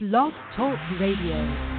Blog Talk Radio.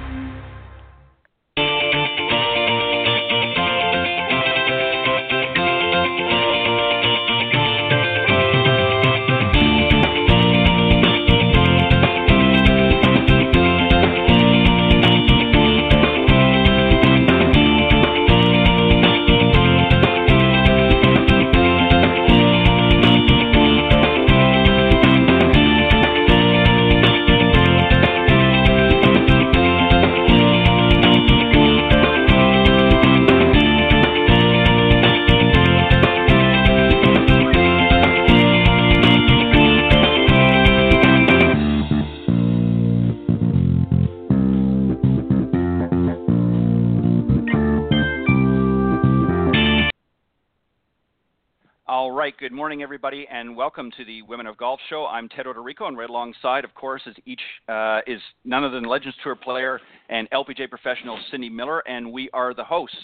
Right, good morning, everybody, and welcome to the Women of Golf Show. I'm Ted Oderico, and right alongside, of course, is each uh, is none other than Legends Tour player and LPGA professional Cindy Miller, and we are the hosts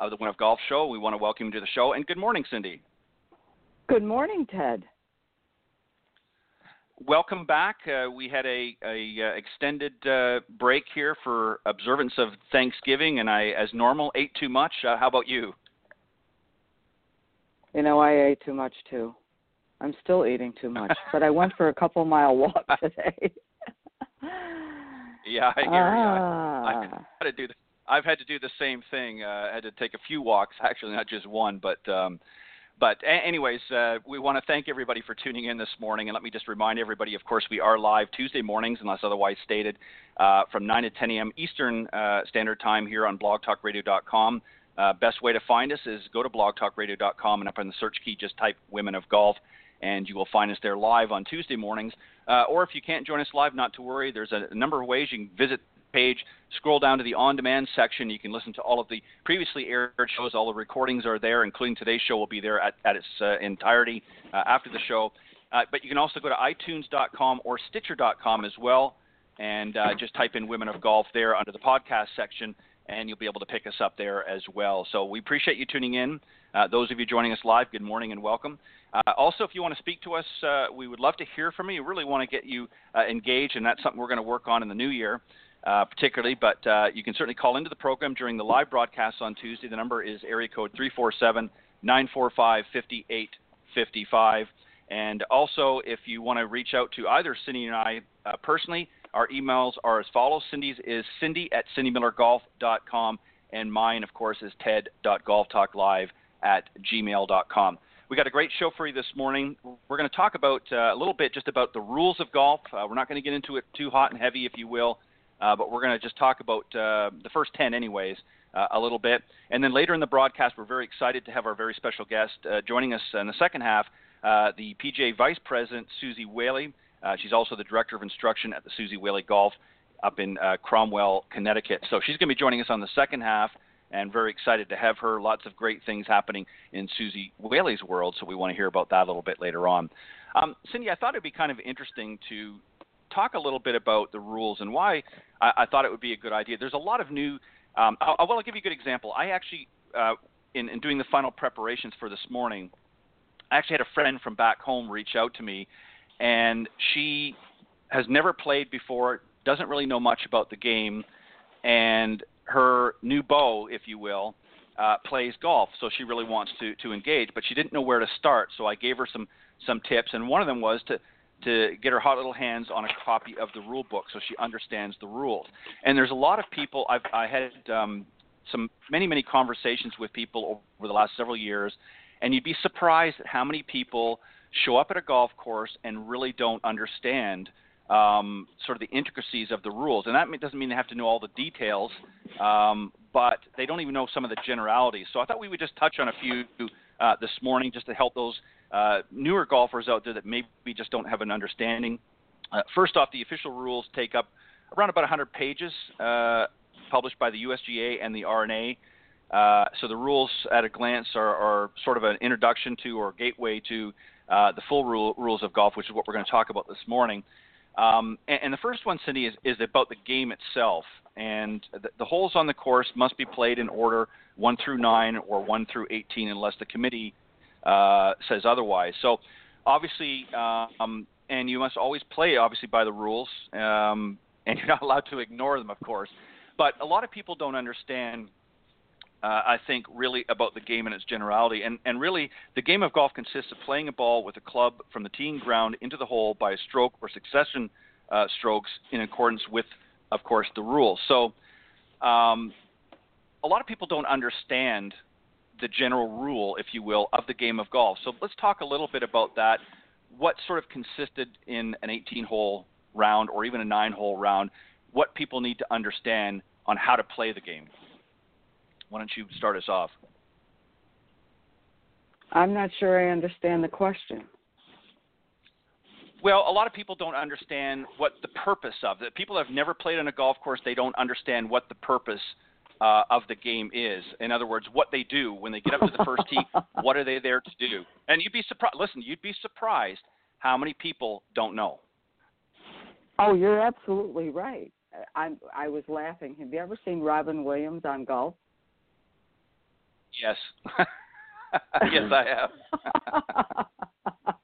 of the Women of Golf Show. We want to welcome you to the show, and good morning, Cindy. Good morning, Ted. Welcome back. Uh, we had a, a uh, extended uh, break here for observance of Thanksgiving, and I, as normal, ate too much. Uh, how about you? You know, I ate too much too. I'm still eating too much, but I went for a couple mile walk today. yeah, I hear ah. you. I, I had to do. The, I've had to do the same thing. Uh, I had to take a few walks, actually, not just one, but. um but anyways, uh, we want to thank everybody for tuning in this morning, and let me just remind everybody. Of course, we are live Tuesday mornings, unless otherwise stated, uh, from 9 to 10 a.m. Eastern uh, Standard Time here on BlogTalkRadio.com. Uh, best way to find us is go to blogtalkradio.com and up in the search key just type Women of Golf and you will find us there live on Tuesday mornings. Uh, or if you can't join us live, not to worry. There's a, a number of ways you can visit the page, scroll down to the on demand section. You can listen to all of the previously aired shows. All the recordings are there, including today's show will be there at, at its uh, entirety uh, after the show. Uh, but you can also go to itunes.com or stitcher.com as well and uh, just type in Women of Golf there under the podcast section and you'll be able to pick us up there as well. So we appreciate you tuning in. Uh, those of you joining us live, good morning and welcome. Uh, also, if you want to speak to us, uh, we would love to hear from you. We really want to get you uh, engaged, and that's something we're going to work on in the new year. Uh, particularly, but uh, you can certainly call into the program during the live broadcast on Tuesday. The number is area code 347 945 5855. And also, if you want to reach out to either Cindy and I personally, our emails are as follows. Cindy's is cindy at cindymillergolf.com, and mine, of course, is ted.golftalklive at gmail.com. We got a great show for you this morning. We're going to talk about uh, a little bit just about the rules of golf. Uh, we're not going to get into it too hot and heavy, if you will, uh, but we're going to just talk about uh, the first 10, anyways, uh, a little bit. And then later in the broadcast, we're very excited to have our very special guest uh, joining us in the second half, the PGA Vice President, Suzy Whaley. Uh, she's also the director of instruction at the Suzy Whaley Golf up in uh, Cromwell, Connecticut. So she's going to be joining us on the second half, and very excited to have her. Lots of great things happening in Suzy Whaley's world, so we want to hear about that a little bit later on. Um, Cindy, I thought it'd be kind of interesting to talk a little bit about the rules and why I, I thought it would be a good idea. There's a lot of new. Um, I, well, I'll give you a good example. I actually, uh, in, in doing the final preparations for this morning, I actually had a friend from back home reach out to me and she has never played before, doesn't really know much about the game, and her new beau, if you will, uh, plays golf, so she really wants to to engage, but she didn't know where to start. So I gave her some some tips, and one of them was to to get her hot little hands on a copy of the rule book so she understands the rules. And there's a lot of people I've I had um, some many many conversations with people over the last several years, and you'd be surprised at how many people show up at a golf course and really don't understand um, sort of the intricacies of the rules. And that doesn't mean they have to know all the details, um, but they don't even know some of the generalities. So I thought we would just touch on a few uh, this morning just to help those uh, newer golfers out there that maybe just don't have an understanding. Uh, first off, the official rules take up around about 100 pages, uh, published by the USGA and the R&A. Uh, so the rules at a glance are, are, sort of an introduction to or gateway to uh, the full rule, rules of golf, which is what we're going to talk about this morning. Um, and, and, the first one, Cindy, is, is about the game itself. And the, the, holes on the course must be played in order 1 through 9 or 1 through 18 unless the committee uh, says otherwise. So, obviously, um, and you must always play, obviously, by the rules. Um, and you're not allowed to ignore them, of course. But a lot of people don't understand. Uh, I think really about the game in its generality, and and really the game of golf consists of playing a ball with a club from the teeing ground into the hole by a stroke or succession uh, strokes in accordance with, of course, the rules. So, um, a lot of people don't understand the general rule, if you will, of the game of golf. So let's talk a little bit about that. What sort of consisted in an 18-hole round or even a nine-hole round? What people need to understand on how to play the game. Why don't you start us off? I'm not sure I understand the question. Well, a lot of people don't understand what the purpose of it. People have never played on a golf course. They don't understand what the purpose uh, of the game is. In other words, what they do when they get up to the first tee, what are they there to do? And you'd be surprised. Listen, you'd be surprised how many people don't know. Oh, you're absolutely right. I'm. I was laughing. Have you ever seen Robin Williams on golf? Yes. yes, I have.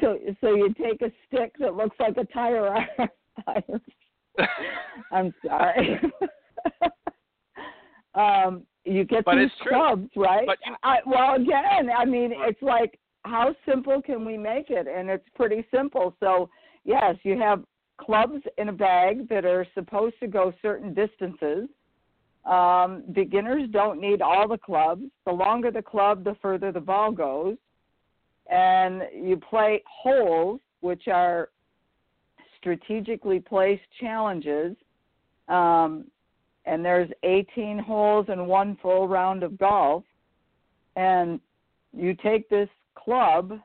so so you take a stick that looks like a tire iron. I'm sorry. um, you get but these clubs, right? But you, I, well, again, I mean, it's like how simple can we make it? And it's pretty simple. So yes, you have clubs in a bag that are supposed to go certain distances. Um, beginners don't need all the clubs. The longer the club, the further the ball goes. And you play holes, which are strategically placed challenges. Um, and there's 18 holes and one full round of golf. And you take this club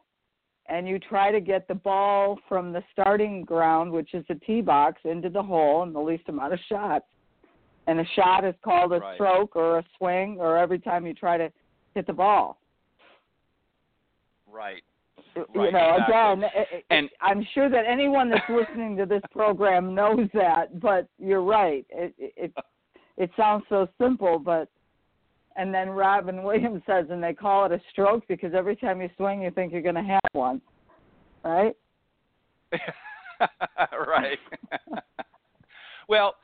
and you try to get the ball from the starting ground, which is the tee box, into the hole in the least amount of shots. And a shot is called a right. stroke or a swing, or every time you try to hit the ball. Right. You right, know, exactly. again, it, and I'm sure that anyone that's listening to this program knows that, but you're right. It, it it sounds so simple, but and then Robin Williams says, and they call it a stroke because every time you swing, you think you're going to have one, right? right. well,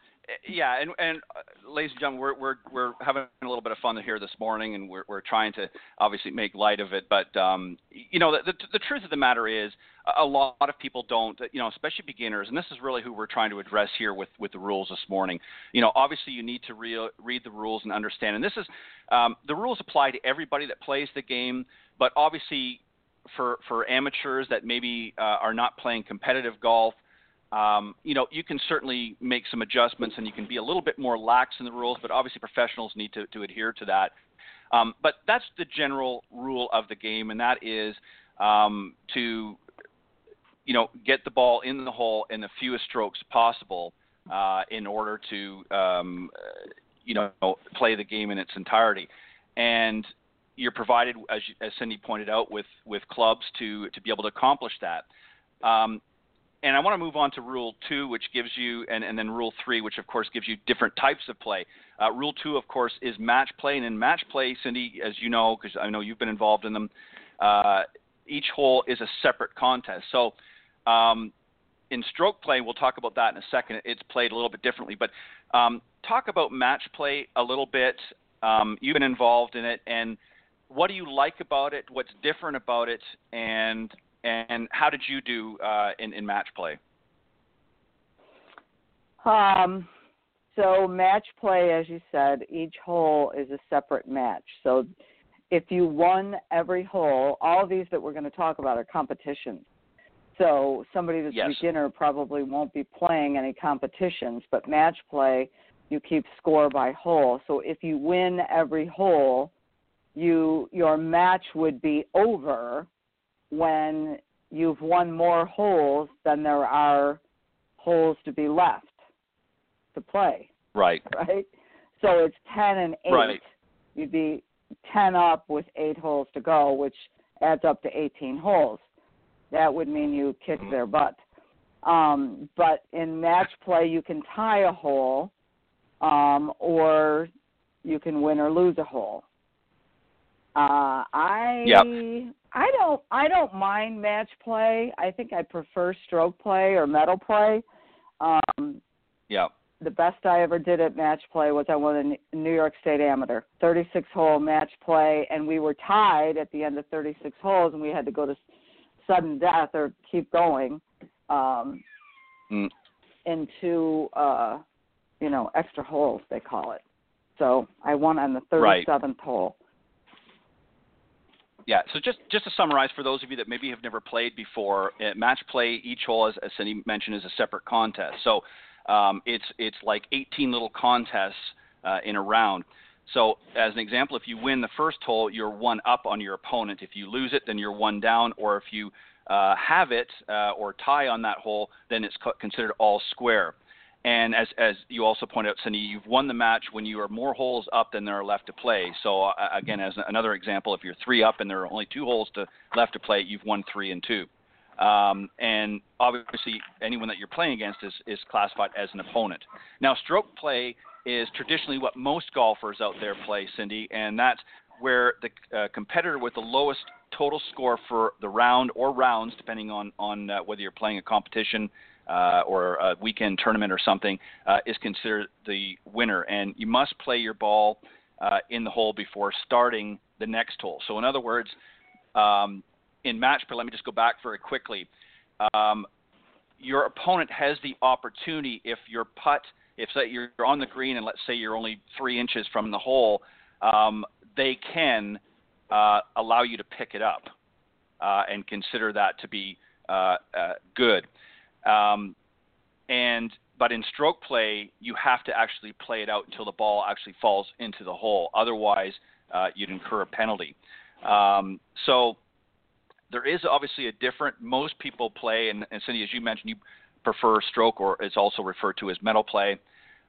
yeah, and and uh, ladies and gentlemen, we're we're we're having a little bit of fun here this morning, and we're we're trying to obviously make light of it. But um, you know, the, the the truth of the matter is, a lot of people don't, you know, especially beginners, and this is really who we're trying to address here with with the rules this morning. You know, obviously you need to re- read the rules and understand, and this is um, the rules apply to everybody that plays the game, but obviously for for amateurs that maybe uh, are not playing competitive golf um, you know, you can certainly make some adjustments and you can be a little bit more lax in the rules, but obviously professionals need to, to adhere to that. Um, but that's the general rule of the game, and that is um, to, you know, get the ball in the hole in the fewest strokes possible uh, in order to, um, you know, play the game in its entirety. And you're provided, as, as Cindy pointed out, with with clubs to to be able to accomplish that. Um, and I want to move on to Rule 2, which gives you, and, and then Rule 3, which of course gives you different types of play. Uh, rule 2, of course, is match play. And in match play, Cindy, as you know, because I know you've been involved in them, uh, each hole is a separate contest. So um, in stroke play, we'll talk about that in a second. It's played a little bit differently. But um, talk about match play a little bit. Um, you've been involved in it, and what do you like about it? What's different about it? And and how did you do uh, in, in match play? Um, so match play, as you said, each hole is a separate match. So if you won every hole, all these that we're going to talk about are competitions. So somebody that's yes. a beginner probably won't be playing any competitions, but match play, you keep score by hole. So if you win every hole, you your match would be over when you've won more holes than there are holes to be left to play. Right. Right? So it's 10 and 8. Right. You'd be 10 up with 8 holes to go, which adds up to 18 holes. That would mean you kick mm-hmm. their butt. Um, but in match play, you can tie a hole um, or you can win or lose a hole. Uh, I yep. I don't I don't mind match play. I think I prefer stroke play or medal play. Um, yeah. The best I ever did at match play was I won a New York State Amateur, 36 hole match play, and we were tied at the end of 36 holes, and we had to go to sudden death or keep going um, mm. into uh, you know extra holes they call it. So I won on the 37th right. hole. Yeah. So just just to summarize for those of you that maybe have never played before, uh, match play each hole, as, as Cindy mentioned, is a separate contest. So um, it's it's like 18 little contests uh, in a round. So as an example, if you win the first hole, you're one up on your opponent. If you lose it, then you're one down. Or if you uh, have it uh, or tie on that hole, then it's considered all square. And as, as you also pointed out, Cindy, you've won the match when you are more holes up than there are left to play. So uh, again, as another example, if you're three up and there are only two holes to, left to play, you've won three and two. Um, and obviously, anyone that you're playing against is, is classified as an opponent. Now, stroke play is traditionally what most golfers out there play, Cindy, and that's where the uh, competitor with the lowest total score for the round or rounds, depending on on uh, whether you're playing a competition uh, or a weekend tournament or something, uh, is considered the winner. And you must play your ball uh, in the hole before starting the next hole. So, in other words, um, in match play, let me just go back very quickly. Um, your opponent has the opportunity if your putt, if you're on the green and let's say you're only three inches from the hole, um, they can uh, allow you to pick it up uh, and consider that to be uh, uh good. Um, and but in stroke play, you have to actually play it out until the ball actually falls into the hole. Otherwise, uh, you'd incur a penalty. Um, so there is obviously a different. Most people play, and, and Cindy, as you mentioned, you prefer stroke, or it's also referred to as medal play.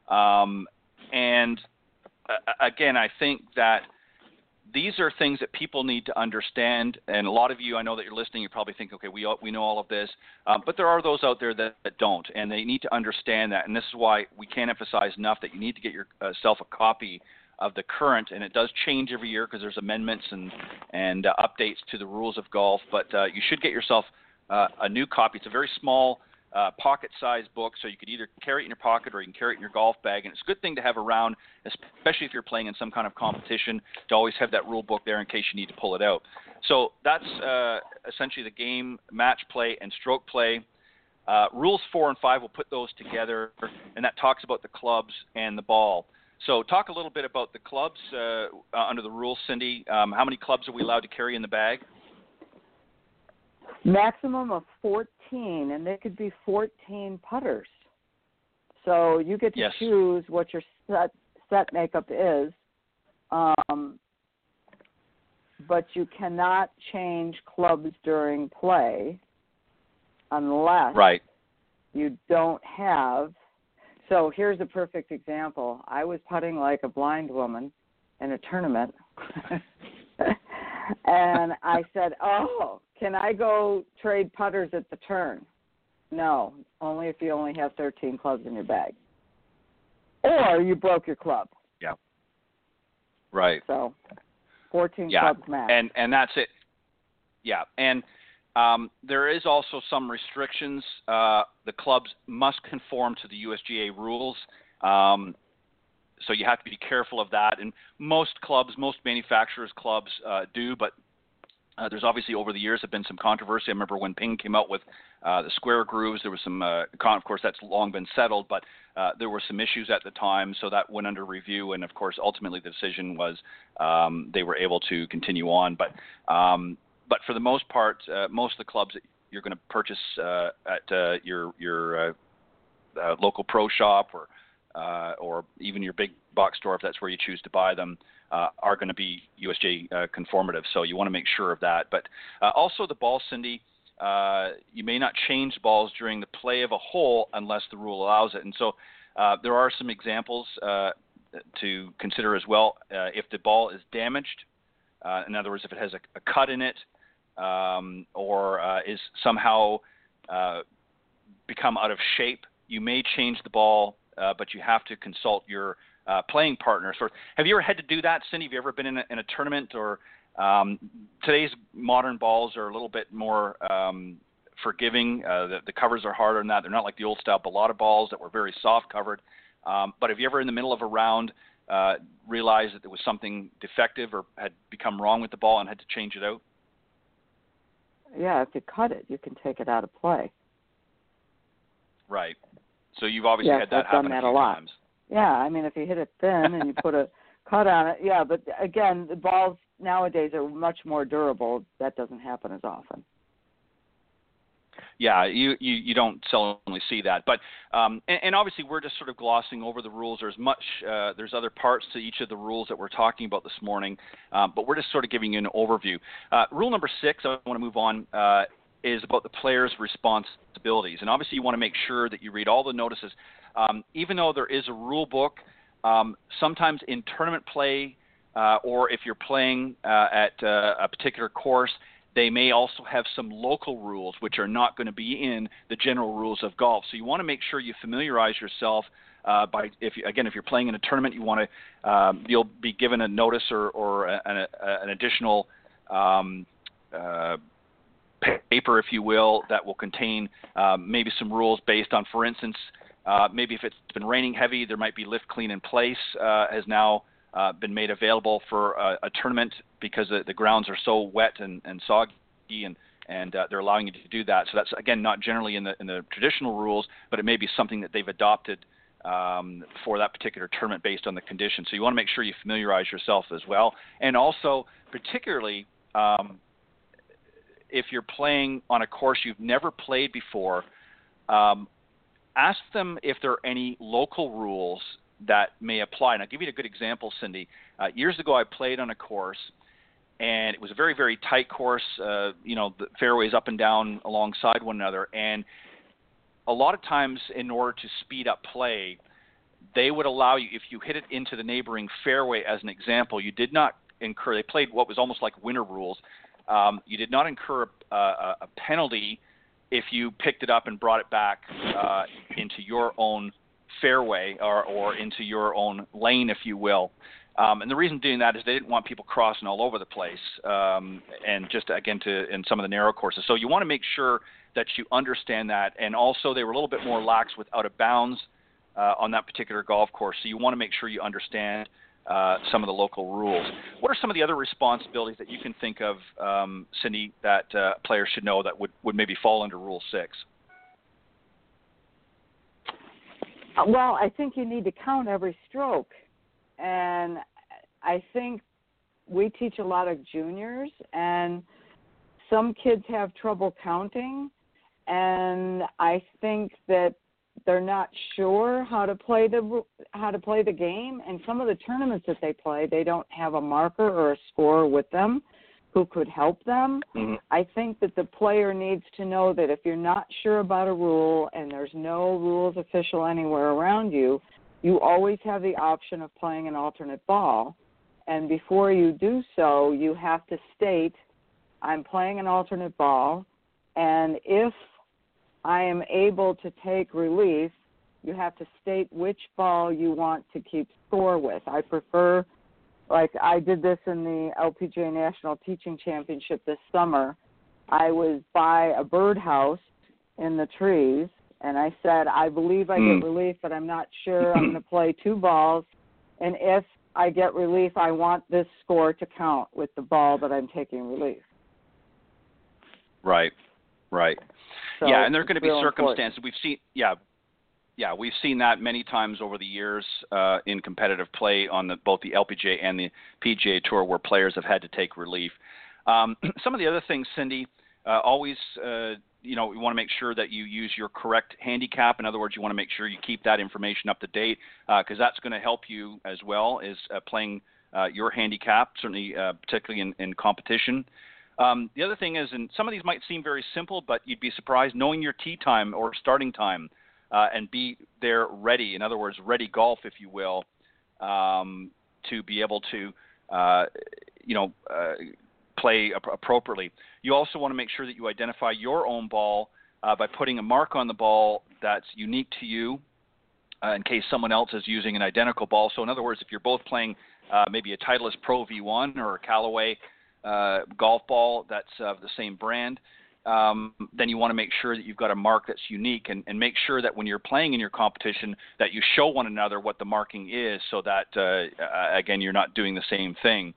Um, and uh, again, I think that these are things that people need to understand. And a lot of you, I know that you're listening, you probably think, okay, we we know all of this, um, but there are those out there that, that, don't, and they need to understand that. And this is why we can't emphasize enough that you need to get yourself a copy of the current, and it does change every year because there's amendments and and uh, updates to the rules of golf. But uh, you should get yourself uh, a new copy. It's a very small uh, pocket-sized book, so you could either carry it in your pocket or you can carry it in your golf bag. And it's a good thing to have around, especially if you're playing in some kind of competition, to always have that rule book there in case you need to pull it out. So that's uh, essentially the game, match play, and stroke play. Uh, rules four and five, we'll put those together, and that talks about the clubs and the ball. So, talk a little bit about the clubs uh, under the rules, Cindy. Um, how many clubs are we allowed to carry in the bag? Maximum of 14, and they could be 14 putters. So you get to yes. choose what your set set makeup is, um, but you cannot change clubs during play unless right. you don't have. So here's a perfect example. I was putting like a blind woman in a tournament. and I said, "Oh, can I go trade putters at the turn?" No, only if you only have 13 clubs in your bag, or you broke your club. Yeah. Right. So, 14 yeah. clubs max. And and that's it. Yeah, and um, there is also some restrictions. Uh, the clubs must conform to the USGA rules. Um, so you have to be careful of that. And most clubs, most manufacturers' clubs uh, do, but uh, there's obviously over the years have been some controversy. I remember when Ping came out with uh, the square grooves, there was some. Uh, con- of course, that's long been settled, but uh, there were some issues at the time, so that went under review. And of course, ultimately, the decision was um, they were able to continue on. But um, but for the most part, uh, most of the clubs that you're going to purchase uh, at your your local pro shop or or even your big box store, if that's where you choose to buy them, uh, are going to be USGA uh, conformative. So you want to make sure of that. But uh, also the ball, Cindy, uh, you may not change balls during the play of a hole unless the rule allows it. And so uh, there are some examples to consider as well. if the ball is damaged, in other words, if it has a, a cut in it, um, or is somehow become out of shape, you may change the ball uh, but you have to consult your uh, playing partner. So, have you ever had to do that, Cindy? Have you ever been in a, in a tournament or um, today's modern balls are a little bit more um, forgiving. Uh, the, the covers are harder than that. They're not like the old style balata balls that were very soft covered. Um, but have you ever in the middle of a round uh, realized that there was something defective or had become wrong with the ball and had to change it out? Yeah, if you cut it, you can take it out of play. Right. So you've obviously yes, had that I've happen done that a, a lot. times. Yeah, I mean, if you hit it thin and you put a cut on it, yeah. But again, the balls nowadays are much more durable. That doesn't happen as often. Yeah, you, you, you don't seldomly see that, but um, and, and, obviously we're just sort of glossing over the rules. There's much, uh, there's other parts to each of the rules that we're talking about this morning, um, but we're just sort of giving you an overview. Uh, rule number six, I want to move on, uh, is about the player's responsibilities, and obviously you want to make sure that you read all the notices. Um, even though there is a rule book, um, sometimes in tournament play, uh, or if you're playing uh, at uh, a particular course, they may also have some local rules which are not going to be in the general rules of golf. So you want to make sure you familiarize yourself uh, by if you, again if you're playing in a tournament, you want to um, you'll be given a notice or or an, a, an additional um, uh, paper, if you will, that will contain um, maybe some rules based on, for instance, uh, maybe if it's been raining heavy, there might be lift clean in place uh, has now uh, been made available for a, a tournament because the, the, grounds are so wet and, and soggy and and uh, they're allowing you to do that. So that's again not generally in the in the traditional rules, but it may be something that they've adopted um, for that particular tournament based on the conditions. So you want to make sure you familiarize yourself as well, and also particularly um, if you're playing on a course you've never played before. Um, ask them if there are any local rules that may apply. And I'll give you a good example, Cindy. Uh, years ago, I played on a course, and it was a very, very tight course. Uh, you know, the fairways up and down alongside one another, and a lot of times, in order to speed up play, they would allow you if you hit it into the neighboring fairway. As an example, you did not incur. They played what was almost like winter rules. Um, you did not incur a, a, a penalty if you picked it up and brought it back uh, into your own fairway or, or into your own lane, if you will. Um, and the reason doing that is they didn't want people crossing all over the place, um, and just again to in some of the narrow courses. So you want to make sure that you understand that. And also, they were a little bit more lax with out of bounds uh, on that particular golf course. So you want to make sure you understand uh, some of the local rules. What are some of the other responsibilities that you can think of, um, Cindy, that uh, players should know that would, would maybe fall under Rule 6? Uh, well, I think you need to count every stroke. And I think we teach a lot of juniors, and some kids have trouble counting. And I think that they're not sure how to play the how to play the game. And some of the tournaments that they play they don't have a marker or a score with them who could help them. Mm-hmm. i think that the player needs to know that if you're not sure about a rule and there's no rules official anywhere around you you always have the option of playing an alternate ball. And before you do so you have to state i'm playing an alternate ball. And if I am able to take relief, you have to state which ball you want to keep score with. I prefer, like I did this in the LPGA National Teaching Championship this summer. I was by a birdhouse in the trees, and I said, I believe I get hmm. relief, but I'm not sure. I'm going to play two balls, and if I get relief, I want this score to count with the ball that I'm taking relief. Right, right. So yeah, and there are going to be circumstances important. we've seen. Yeah, yeah, we've seen that many times over the years uh, in competitive play on the, both the LPGA and the PGA Tour, where players have had to take relief. Um, some of the other things, Cindy, uh, always, uh, you know, you want to make sure that you use your correct handicap. In other words, you want to make sure you keep that information up to date because uh, that's going to help you as well as uh, playing uh, your handicap, certainly, particularly in, in competition. Um, the other thing is, and some of these might seem very simple, but you'd be surprised knowing your tee time or starting time uh, and be there ready. In other words, ready golf, if you will, um, to be able to, uh, you know, uh, play ap- appropriately. You also want to make sure that you identify your own ball uh, by putting a mark on the ball that's unique to you. Uh, in case someone else is using an identical ball. So, in other words, if you're both playing uh, maybe a Titleist Pro V1 or a Callaway uh, golf ball that's of the same brand. um, then you want to make sure that you've got a mark that's unique and, and make sure that when you're playing in your competition that you show one another what the marking is so that uh, again you're not doing the same thing.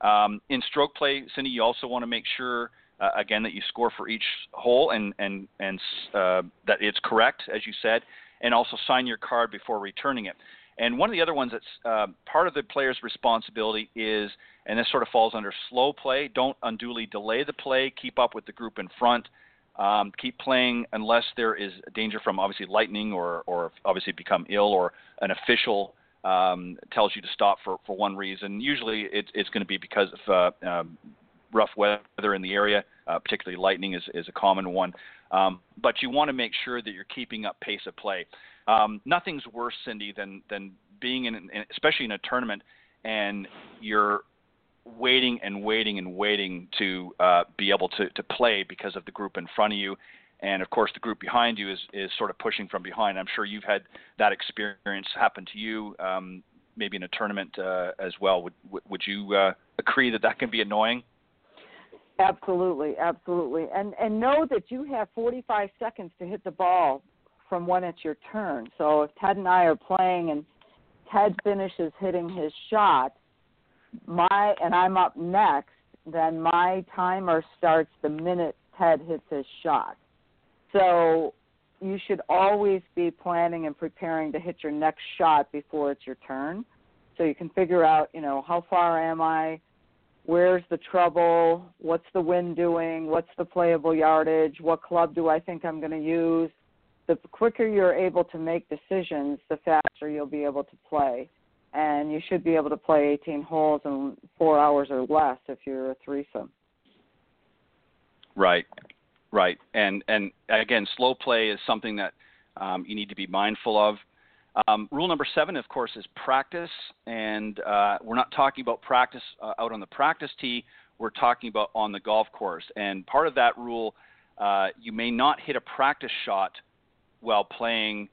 Um, in stroke play, Cindy, you also want to make sure uh, again that you score for each hole and and and uh, that it's correct as you said, and also sign your card before returning it. And one of the other ones that's uh, part of the player's responsibility is, and this sort of falls under slow play. Don't unduly delay the play. Keep up with the group in front. Um, keep playing unless there is danger from obviously lightning or, or obviously become ill or an official um, tells you to stop for, for one reason. Usually it, it's going to be because of uh, um, rough weather in the area, uh, particularly lightning is, is a common one. Um, but you want to make sure that you're keeping up pace of play. Um, nothing's worse, Cindy, than than being in, in, especially in a tournament, and you're waiting and waiting and waiting to uh, be able to to play because of the group in front of you, and of course the group behind you is is sort of pushing from behind. I'm sure you've had that experience happen to you, um, maybe in a tournament uh, as well. Would would you uh, agree that that can be annoying? Absolutely, absolutely, and and know that you have 45 seconds to hit the ball from when it's your turn. So if Ted and I are playing and Ted finishes hitting his shot, my and I'm up next, then my timer starts the minute Ted hits his shot. So you should always be planning and preparing to hit your next shot before it's your turn. So you can figure out, you know, how far am I? Where's the trouble? What's the wind doing? What's the playable yardage? What club do I think I'm going to use? The quicker you're able to make decisions, the faster you'll be able to play. And you should be able to play 18 holes in four hours or less if you're a threesome. Right, right, and and again, slow play is something that um, you need to be mindful of. Um, rule number seven, of course, is practice, and uh, we're not talking about practice uh, out on the practice tee. We're talking about on the golf course, and part of that rule, uh, you may not hit a practice shot while playing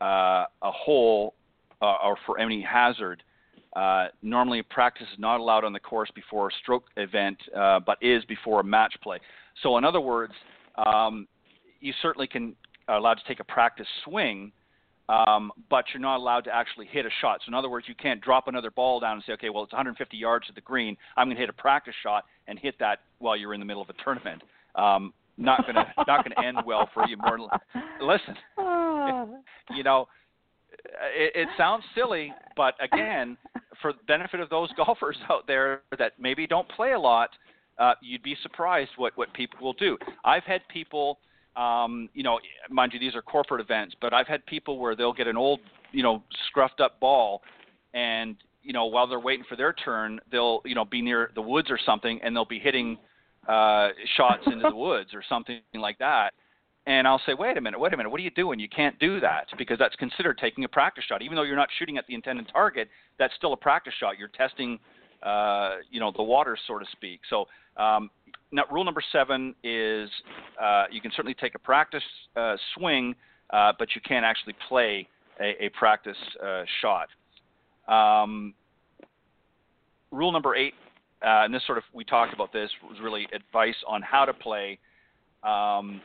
uh, a hole uh, or for any hazard. Uh, normally, practice is not allowed on the course before a stroke event, uh, but is before a match play. So, in other words, um, you certainly can are allowed to take a practice swing, um, but you're not allowed to actually hit a shot. So, in other words, you can't drop another ball down and say, okay, well, it's 150 yards to the green. I'm going to hit a practice shot and hit that while you're in the middle of a tournament. Um, not gonna not gonna end well for you. More listen, you know, it, it sounds silly, but again, for the benefit of those golfers out there that maybe don't play a lot, uh, you'd be surprised what what people will do. I've had people. Um, you know, mind you, these are corporate events, but I've had people where they'll get an old, you know, scruffed up ball, and you know, while they're waiting for their turn, they'll, you know, be near the woods or something, and they'll be hitting uh, shots into the woods or something like that. And I'll say, wait a minute, wait a minute, what are you doing? You can't do that because that's considered taking a practice shot. Even though you're not shooting at the intended target, that's still a practice shot. You're testing, uh, you know, the water, so to speak. So um, now, rule number seven is uh, you can certainly take a practice uh, swing, uh, but you can't actually play a, a practice uh, shot. Um, rule number eight uh, and this sort of we talked about this was really advice on how to play. Um,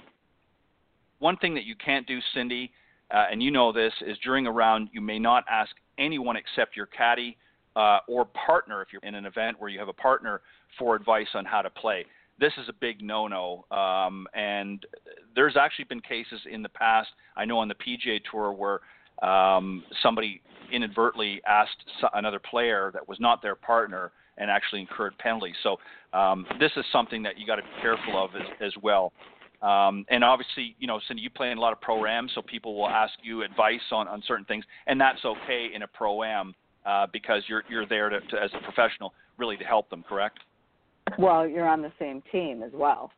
one thing that you can't do, Cindy, uh, and you know this, is during a round you may not ask anyone except your caddy uh, or partner if you're in an event where you have a partner for advice on how to play. This is a big no-no, um, and there's actually been cases in the past. I know on the PGA Tour where um, somebody inadvertently asked another player that was not their partner and actually incurred penalties. So um, this is something that you got to be careful of as, as well. Um, and obviously, you know, Cindy, you play in a lot of pro am, so people will ask you advice on, on certain things, and that's okay in a pro am uh, because you're you're there to, to, as a professional, really to help them. Correct? Well, you're on the same team as well.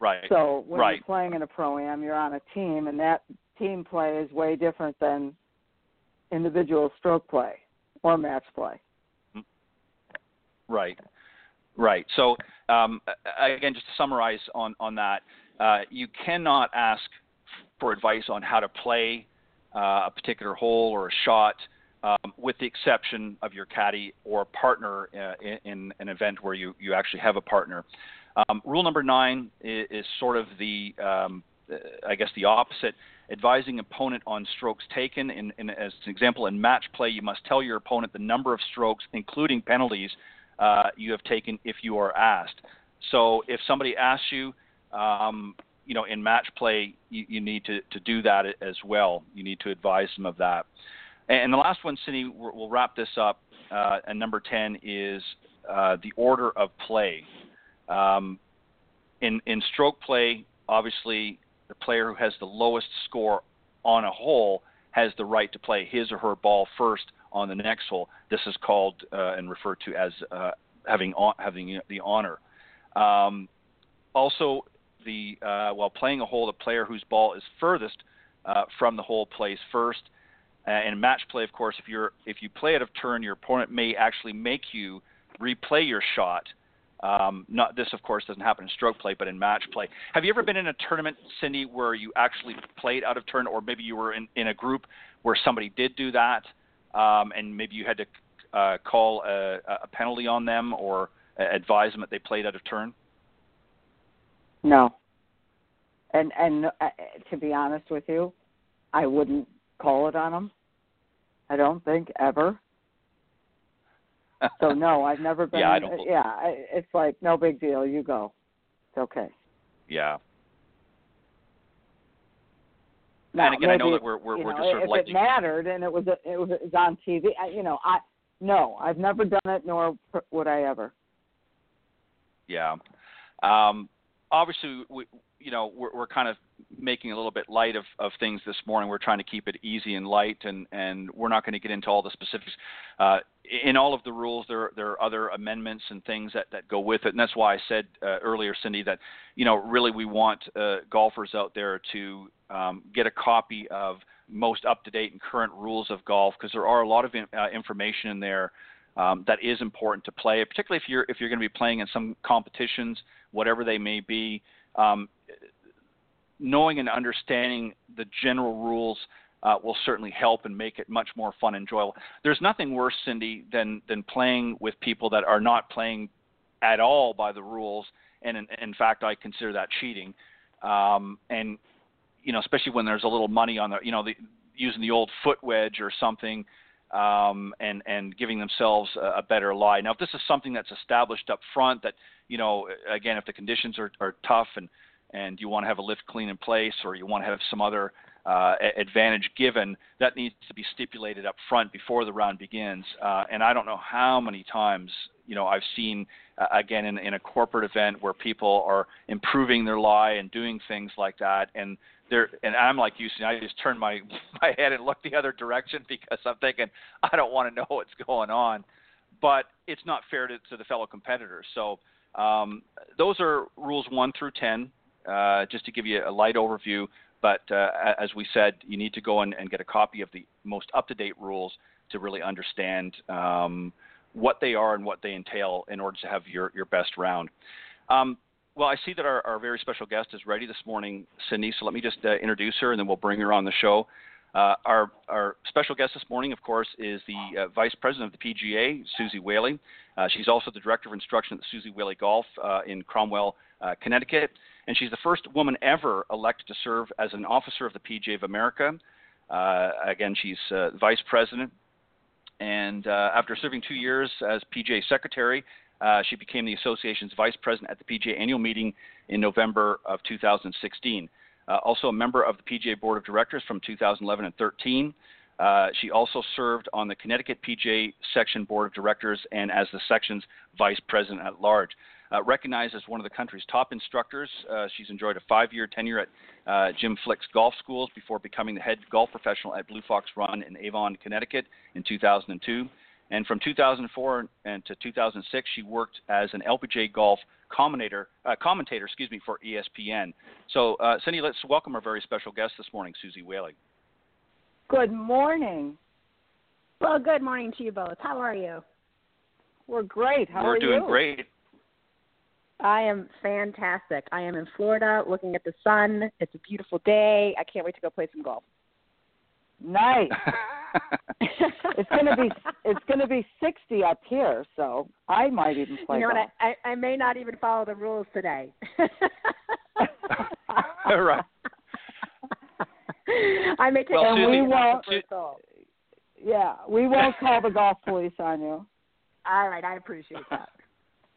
Right. So when right. you're playing in a pro am, you're on a team, and that team play is way different than individual stroke play or match play. Right, right. So um, again, just to summarize on on that, uh, you cannot ask for advice on how to play uh, a particular hole or a shot, um, with the exception of your caddy or partner uh, in, in, an event where you you actually have a partner. Um, rule number nine is, is sort of the, um, uh, I guess, the opposite. Advising opponent on strokes taken. In, in, as an example, in match play, you must tell your opponent the number of strokes, including penalties, uh, you have taken if you are asked. So if somebody asks you, um, you know, in match play, you, you, need to, to do that as well. You need to advise them of that. And the last one, Cindy, we'll wrap this up. Uh, and number 10 is uh, the order of play. Um, in, in stroke play, obviously, the player who has the lowest score on a hole has the right to play his or her ball first on the next hole. This is called uh, and referred to as uh, having having the honor. Um, also, the uh, while playing a hole, the player whose ball is furthest uh, from the hole plays first. In match play, of course, if you're if you play out of turn, your opponent may actually make you replay your shot um, not this, of course, doesn't happen in stroke play, but in match play. Have you ever been in a tournament, Cindy, where you actually played out of turn, or maybe you were in, in a group where somebody did do that, um, and maybe you had to uh, call a, a penalty on them or advise them that they played out of turn? No. And and uh, to be honest with you, I wouldn't call it on them. I don't think ever so no, I've never been. yeah, I don't. Yeah, it's like no big deal. You go. It's okay. Yeah. Now, and again, maybe, I know that we're we're, we're just sort of if like it mattered and it was a, it was it was on TV. I, you know, I no, I've never done it, nor would I ever. Yeah. Um, obviously, we, you know, we're, we're kind of making a little bit light of, of things this morning. We're trying to keep it easy and light, and, and we're not going to get into all the specifics. Uh, in all of the rules, there, there are other amendments and things that, that go with it, and that's why I said uh, earlier, Cindy, that you know really we want uh, golfers out there to um, get a copy of most up-to-date and current rules of golf because there are a lot of in, uh, information in there um, that is important to play, particularly if you're if you're going to be playing in some competitions, whatever they may be. Um, knowing and understanding the general rules uh, will certainly help and make it much more fun and enjoyable. There's nothing worse, Cindy, than than playing with people that are not playing at all by the rules, and in, in fact, I consider that cheating. Um, and you know, especially when there's a little money on the, you know, the, using the old foot wedge or something, um, and and giving themselves a, a better lie. Now, if this is something that's established up front, that you know, again, if the conditions are, are tough and and you want to have a lift clean in place or you want to have some other uh, advantage given, that needs to be stipulated up front before the round begins. Uh, and I don't know how many times you know I've seen uh, again in, in a corporate event where people are improving their lie and doing things like that, and they're and I'm like you, see, I just turn my my head and look the other direction because I'm thinking I don't want to know what's going on, but it's not fair to, to the fellow competitors. So um, those are rules one through ten. Uh, just to give you a light overview. But uh, as we said, you need to go and, get a copy of the most up-to-date rules to really understand um, what they are and what they entail in order to have your, your best round. Um, well, I see that our, our, very special guest is ready this morning, Cindy. So let me just uh, introduce her, and then we'll bring her on the show. Uh, our, our, special guest this morning, of course, is the uh, Vice President of the PGA, Suzy Whaley. Uh, she's also the Director of Instruction at the Suzy Whaley Golf uh, in Cromwell, uh, Connecticut. And she's the first woman ever elected to serve as an officer of the PGA of America. again, she's Vice President. And after serving two years as PGA Secretary, she became the association's Vice President at the PGA annual meeting in November of 2016 uh, also a member of the PGA Board of Directors from 2011 and 13. Uh, she also served on the Connecticut PGA Section Board of Directors and as the section's vice president at large. Uh, recognized as one of the country's top instructors, uh, she's enjoyed a five year tenure at uh, Jim Flick's golf schools before becoming the head golf professional at Blue Fox Run in Avon, Connecticut in 2002. And from 2004 and to 2006, she worked as an LPGA golf commentator, uh, commentator, excuse me, for ESPN. So, uh, Cindy, let's welcome our very special guest this morning, Suzy Whaley. Good morning. Well, good morning to you both. How are you? We're great. How are you doing? We're are doing great. I am fantastic. I am in Florida looking at the sun. It's a beautiful day. I can't wait to go play some golf. Nice. it's gonna be it's gonna be sixty up here, so I might even play. You know what? I, I may not even follow the rules today. right. I may take Well, a and we won't. for. Yeah, we won't call the golf police on you. All right, I appreciate that.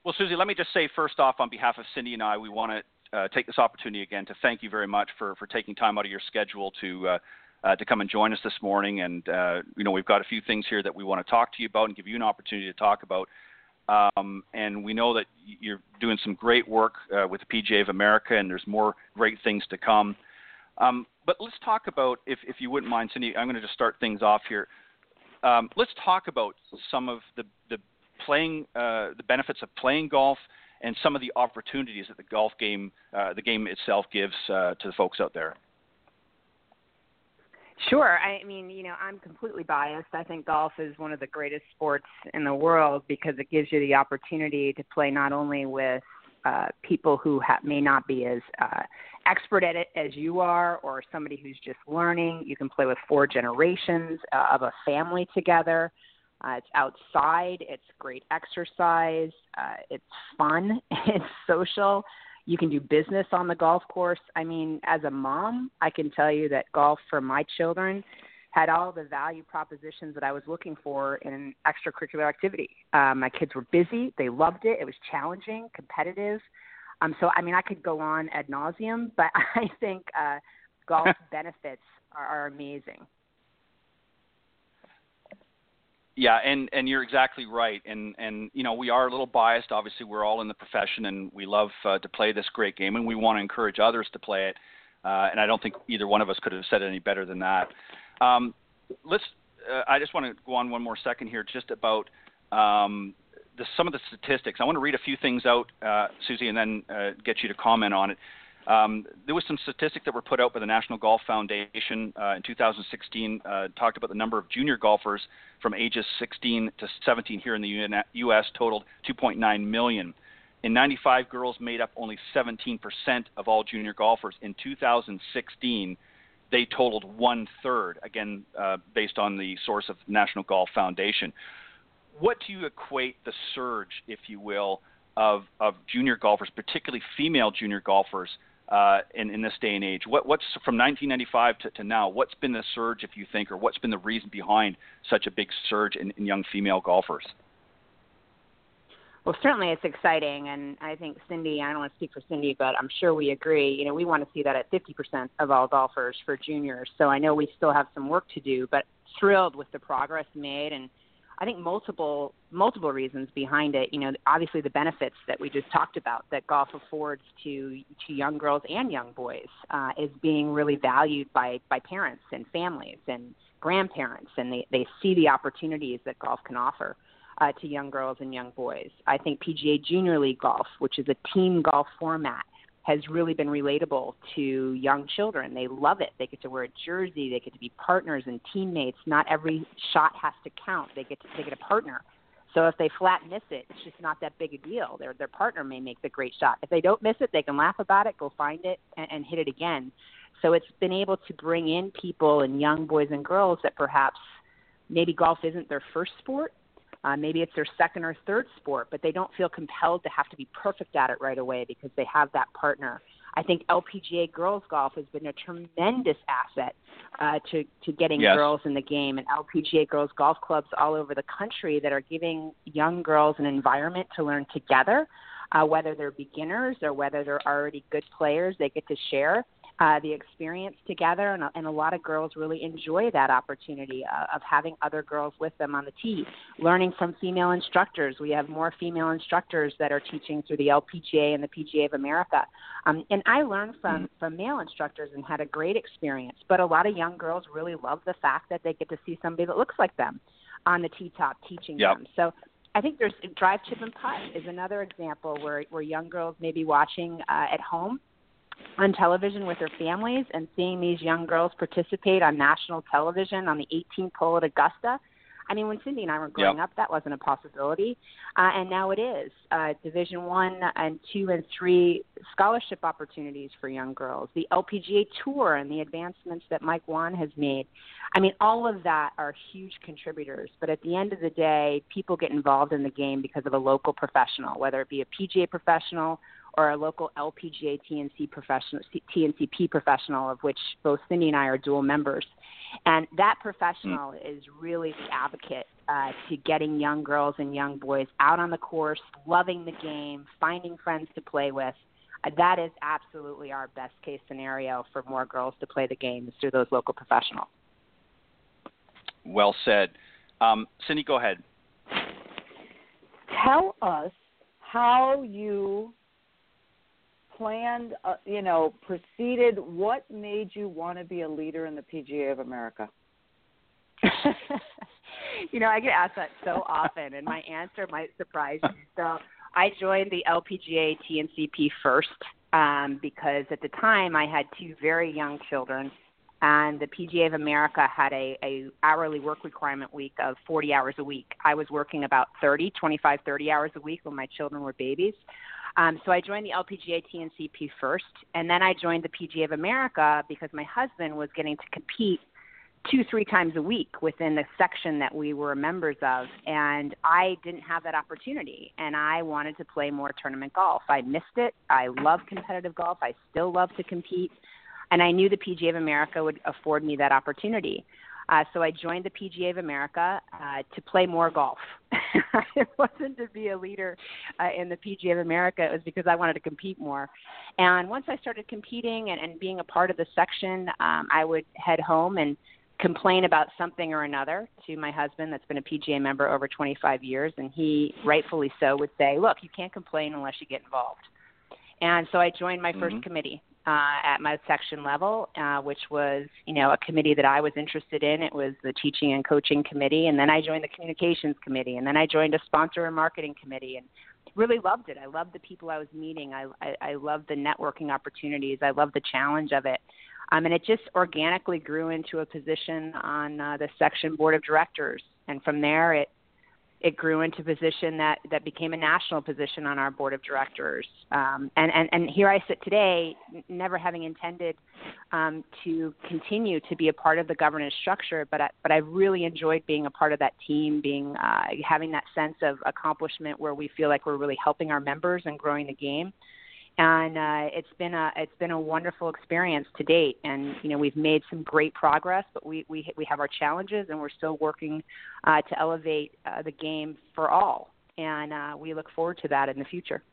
Well, Suzy, let me just say first off, on behalf of Cindy and I, we want to uh, take this opportunity again to thank you very much for, for taking time out of your schedule to uh, uh, to come and join us this morning. And uh, you know, we've got a few things here that we want to talk to you about and give you an opportunity to talk about. Um, and we know that you're doing some great work uh, with the PGA of America, and there's more great things to come. Um, but let's talk about, if, if you wouldn't mind, Cindy, I'm going to just start things off here. Um, let's talk about some of the, the playing, uh, the benefits of playing golf, and some of the opportunities that the golf game, uh, the game itself, gives uh, to the folks out there. Sure. I mean, you know, I'm completely biased. I think golf is one of the greatest sports in the world because it gives you the opportunity to play not only with uh, people who ha- may not be as uh, expert at it as you are, or somebody who's just learning. You can play with four generations uh, of a family together. Uh, it's outside. It's great exercise. Uh, it's fun. It's social. You can do business on the golf course. I mean, as a mom, I can tell you that golf for my children had all the value propositions that I was looking for in an extracurricular activity. Um, my kids were busy. They loved it. It was challenging, competitive. Um, so, I mean, I could go on ad nauseum, but I think uh, golf benefits are, are amazing. Yeah, and and you're exactly right. And and you know we are a little biased. Obviously, we're all in the profession, and we love uh, to play this great game, and we want to encourage others to play it. Uh, and I don't think either one of us could have said it any better than that. Um, let's. Uh, I just want to go on one more second here, just about um, the, some of the statistics. I want to read a few things out, uh, Suzy, and then uh, get you to comment on it. Um, there was some statistics that were put out by the National Golf Foundation uh, in 2016. Uh, talked about the number of junior golfers from ages 16 to 17 here in the U.S. totaled 2.9 million. In 95, girls made up only 17% of all junior golfers. In 2016, they totaled one third. Again, uh, based on the source of National Golf Foundation. What do you equate the surge, if you will, of, of junior golfers, particularly female junior golfers, uh, in, in this day and age? What, what's from 1995 to, to, now? What's been the surge, if you think, or what's been the reason behind such a big surge in, in young female golfers? Well, certainly it's exciting, and I think Cindy. I don't want to speak for Cindy, but I'm sure we agree. You know, we want to see that at 50% of all golfers for juniors. So I know we still have some work to do, but thrilled with the progress made and I think multiple multiple reasons behind it. You know, obviously the benefits that we just talked about that golf affords to to young girls and young boys uh, is being really valued by by parents and families and grandparents, and they they see the opportunities that golf can offer. Uh, to young girls and young boys. I think PGA Junior League Golf, which is a team golf format, has really been relatable to young children. They love it. They get to wear a jersey. They get to be partners and teammates. Not every shot has to count. They get to, they get a partner. So if they flat miss it, it's just not that big a deal. Their their partner may make the great shot. If they don't miss it, they can laugh about it, go find it, and, and hit it again. So it's been able to bring in people and young boys and girls that perhaps maybe golf isn't their first sport, uh, maybe it's their second or third sport, but they don't feel compelled to have to be perfect at it right away because they have that partner. I think LPGA girls golf has been a tremendous asset uh, to to getting yes. girls in the game, and LPGA girls golf clubs all over the country that are giving young girls an environment to learn together. Uh, whether they're beginners or whether they're already good players, they get to share uh, the experience together, and a, and a lot of girls really enjoy that opportunity uh, of having other girls with them on the tee, learning from female instructors. We have more female instructors that are teaching through the LPGA and the PGA of America, um, and I learned from mm-hmm. from male instructors and had a great experience. But a lot of young girls really love the fact that they get to see somebody that looks like them on the tee top teaching yep. them. So I think there's drive, chip, and putt is another example where where young girls may be watching uh, at home on television with their families and seeing these young girls participate on national television on the 18th hole at Augusta. I mean, when Cindy and I were growing yep. up, that wasn't a possibility, uh, and now it is. Uh, Division one and two and three scholarship opportunities for young girls, the LPGA Tour, and the advancements that Mike Whan has made. I mean, all of that are huge contributors. But at the end of the day, people get involved in the game because of a local professional, whether it be a PGA professional or a local LPGA TNC professional, TNCP professional, of which both Cindy and I are dual members. And that professional mm. is really the advocate uh, to getting young girls and young boys out on the course, loving the game, finding friends to play with. Uh, that is absolutely our best case scenario for more girls to play the game is through those local professionals. Well said. Um, Cindy, go ahead. Tell us how you planned, uh, you know, proceeded, what made you want to be a leader in the PGA of America? you know, I get asked that so often, and my answer might surprise you. So, I joined the LPGA TNCP first um, because at the time I had two very young children, and the PGA of America had a, a hourly work requirement week of 40 hours a week. I was working about 30, 25, 30 hours a week when my children were babies. Um, so I joined the LPGA TNCP first, and then I joined the PGA of America because my husband was getting to compete two, three times a week within the section that we were members of, and I didn't have that opportunity, and I wanted to play more tournament golf. I missed it. I love competitive golf. I still love to compete, and I knew the PGA of America would afford me that opportunity. Uh, so I joined the PGA of America uh, to play more golf. it wasn't to be a leader uh, in the PGA of America. It was because I wanted to compete more. And once I started competing and, and being a part of the section, um, I would head home and complain about something or another to my husband that's been a PGA member over 25 years. And he, rightfully so, would say, Look, you can't complain unless you get involved. And so I joined my 1st mm-hmm. committee uh, at my section level, uh, which was, you know, a committee that I was interested in. It was the teaching and coaching committee, and then I joined the communications committee, and then I joined a sponsor and marketing committee, and really loved it. I loved the people I was meeting. I I, I loved the networking opportunities. I loved the challenge of it. Um, and it just organically grew into a position on uh, the section board of directors, and from there it it grew into a position that, that became a national position on our board of directors. Um, and, and, and here I sit today, never having intended um, to continue to be a part of the governance structure, but I, but I really enjoyed being a part of that team, being uh, having that sense of accomplishment where we feel like we're really helping our members and growing the game and uh, it's been a it's been a wonderful experience to date. And you know we've made some great progress, but we we we have our challenges, and we're still working uh, to elevate uh, the game for all. And uh, we look forward to that in the future.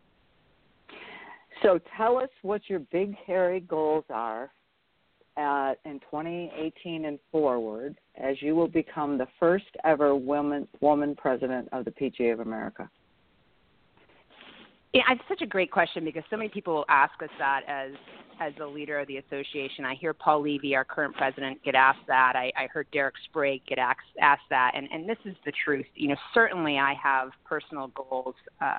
So tell us what your big hairy goals are uh, in 2018 and forward, as you will become the first ever woman woman president of the PGA of America. Yeah, it's such a great question because so many people ask us that as as the leader of the association. I hear Paul Levy, our current president, get asked that. I, I heard Derek Sprague get asked, asked that, and and this is the truth. You know, certainly I have personal goals uh,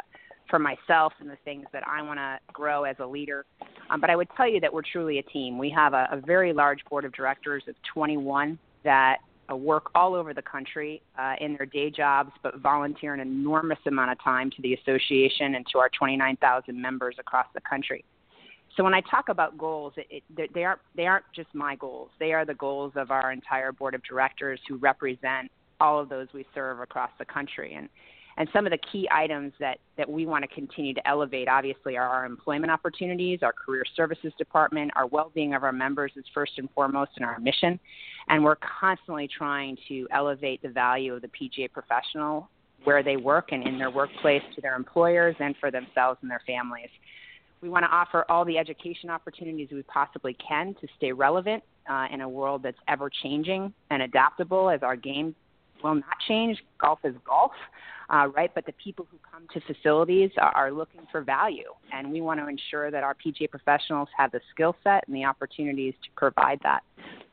for myself and the things that I want to grow as a leader. Um, but I would tell you that we're truly a team. We have a, a very large board of directors of 21 that work all over the country uh, in their day jobs, but volunteer an enormous amount of time to the association and to our 29,000 members across the country. So when I talk about goals, it, it, they aren't they aren't just my goals. They are the goals of our entire board of directors who represent all of those we serve across the country. And and some of the key items that, that we want to continue to elevate, obviously, are our employment opportunities, our career services department, our well being of our members is first and foremost in our mission. And we're constantly trying to elevate the value of the PGA professional where they work and in their workplace to their employers and for themselves and their families. We want to offer all the education opportunities we possibly can to stay relevant uh, in a world that's ever changing and adaptable as our game will not change. Golf is golf uh, right? But the people who come to facilities are, are looking for value, and we want to ensure that our PGA professionals have the skill set and the opportunities to provide that.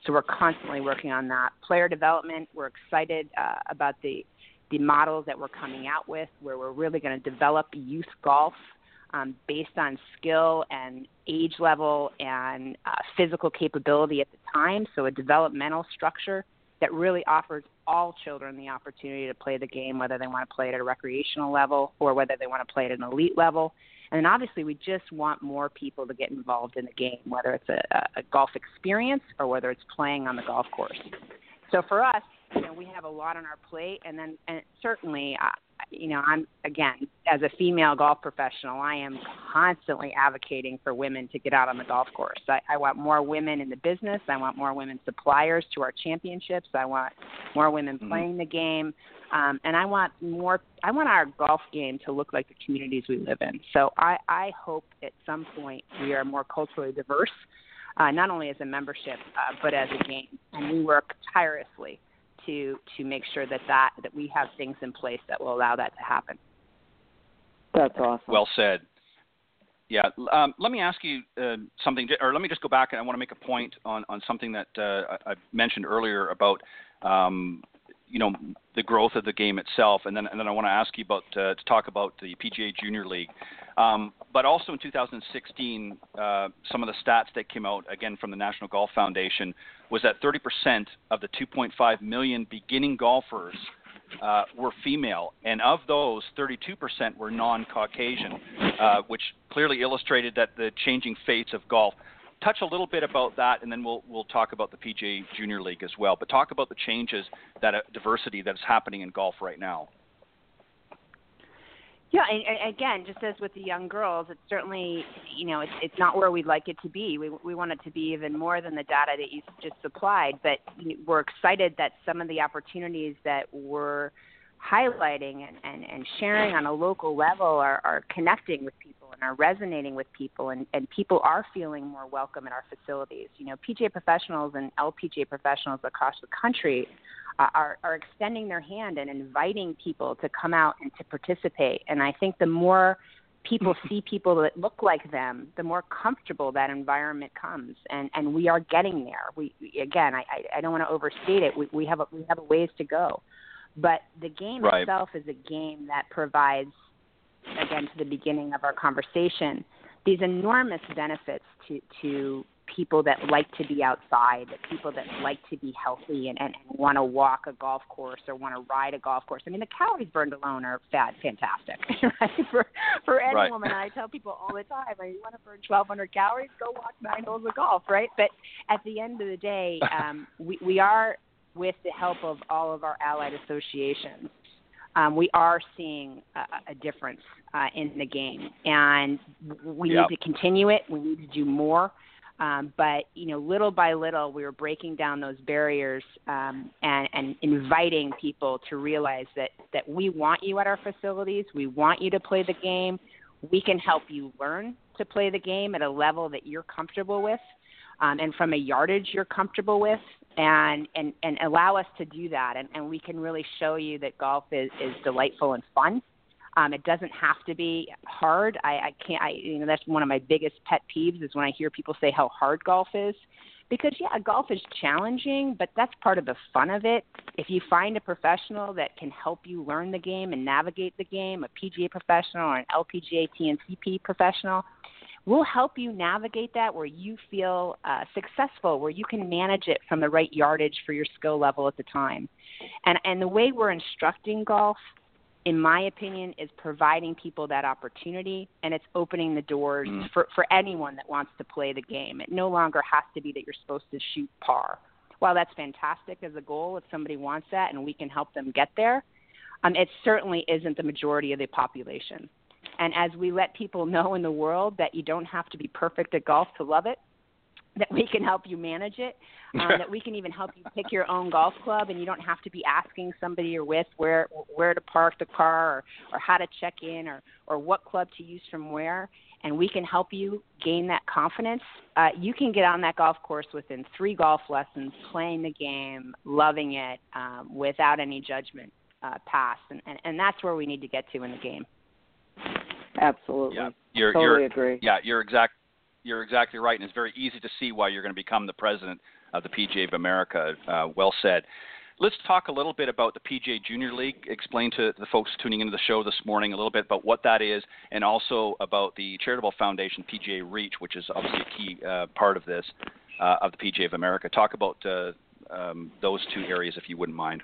So we're constantly working on that. Player development, we're excited uh, about the the models that we're coming out with, where we're really going to develop youth golf um, based on skill and age level and uh, physical capability at the time. So a developmental structure that really offers all children the opportunity to play the game, whether they want to play it at a recreational level or whether they want to play it at an elite level. And then obviously, we just want more people to get involved in the game, whether it's a, a golf experience or whether it's playing on the golf course. So for us, you know, we have a lot on our plate, and then and certainly, uh, you know, I'm again as a female golf professional, I am constantly advocating for women to get out on the golf course. I, I want more women in the business. I want more women suppliers to our championships. I want more women mm-hmm. playing the game, um, and I want more. I want our golf game to look like the communities we live in. So I, I hope at some point we are more culturally diverse. Uh, not only as a membership, uh, but as a game, and we work tirelessly to to make sure that that that we have things in place that will allow that to happen. That's awesome. Well said. Yeah. Um, let me ask you uh, something, or let me just go back and I want to make a point on, on something that uh, I mentioned earlier about, um, you know, the growth of the game itself, and then and then I want to ask you about uh, to talk about the PGA Junior League, um, but also in 2016, uh, some of the stats that came out again from the National Golf Foundation was that 30% of the 2.5 million beginning golfers uh, were female, and of those, 32% were non-Caucasian, uh, which clearly illustrated that the changing fates of golf. Touch a little bit about that, and then we'll we'll talk about the PGA Junior League as well. But talk about the changes that uh, diversity that's happening in golf right now. Yeah, and, again, just as with the young girls, it's certainly you know it's it's not where we'd like it to be. We we want it to be even more than the data that you just supplied. But we're excited that some of the opportunities that we're highlighting and, and, and sharing on a local level are, are connecting with people and are resonating with people and, and people are feeling more welcome in our facilities. You know, PGA professionals and LPGA professionals across the country are, are extending their hand and inviting people to come out and to participate. And I think the more people mm-hmm. see people that look like them, the more comfortable that environment comes. And, and we are getting there. We, again, I, I don't want to overstate it. We, we, have a, we have a ways to go. But the game right. itself is a game that provides, again, to the beginning of our conversation, these enormous benefits to, to people that like to be outside, people that like to be healthy and, and, and want to walk a golf course or want to ride a golf course. I mean, the calories burned alone are fat, fantastic, right? For for any right. woman, I tell people all the time, I mean, you want to burn 1,200 calories, go walk nine holes of golf, right? But at the end of the day, um, we we are with the help of all of our allied associations. Um, we are seeing a, a difference uh, in the game, and we yep. need to continue it. We need to do more. Um, but you know, little by little, we were breaking down those barriers um, and, and inviting people to realize that that we want you at our facilities. We want you to play the game. We can help you learn to play the game at a level that you're comfortable with, um, and from a yardage you're comfortable with, and and and allow us to do that. And, and we can really show you that golf is is delightful and fun um, it doesn't have to be hard. I, I can't. I you know that's one of my biggest pet peeves is when I hear people say how hard golf is, because yeah, golf is challenging, but that's part of the fun of it. If you find a professional that can help you learn the game and navigate the game, a PGA professional or an LPGA TNCP professional, we'll help you navigate that where you feel uh, successful, where you can manage it from the right yardage for your skill level at the time. And and the way we're instructing golf in my opinion, is providing people that opportunity and it's opening the doors mm. for, for anyone that wants to play the game. It no longer has to be that you're supposed to shoot par. While that's fantastic as a goal, if somebody wants that and we can help them get there, um, it certainly isn't the majority of the population. And as we let people know in the world that you don't have to be perfect at golf to love it, that we can help you manage it, um, that we can even help you pick your own golf club, and you don't have to be asking somebody you're with where where to park the car or, or how to check in or or what club to use from where. And we can help you gain that confidence. Uh, you can get on that golf course within three golf lessons, playing the game, loving it, um, without any judgment uh, passed. And, and, and that's where we need to get to in the game. Absolutely. Yeah, you're, totally you're, agree. Yeah, you're exact you're exactly right, and it's very easy to see why you're going to become the president of the PGA of America. Uh, well said. Let's talk a little bit about the PGA Junior League. Explain to the folks tuning into the show this morning a little bit about what that is, and also about the charitable foundation PGA Reach, which is obviously a key uh, part of this uh, of the PGA of America. Talk about uh, um, those two areas, if you wouldn't mind.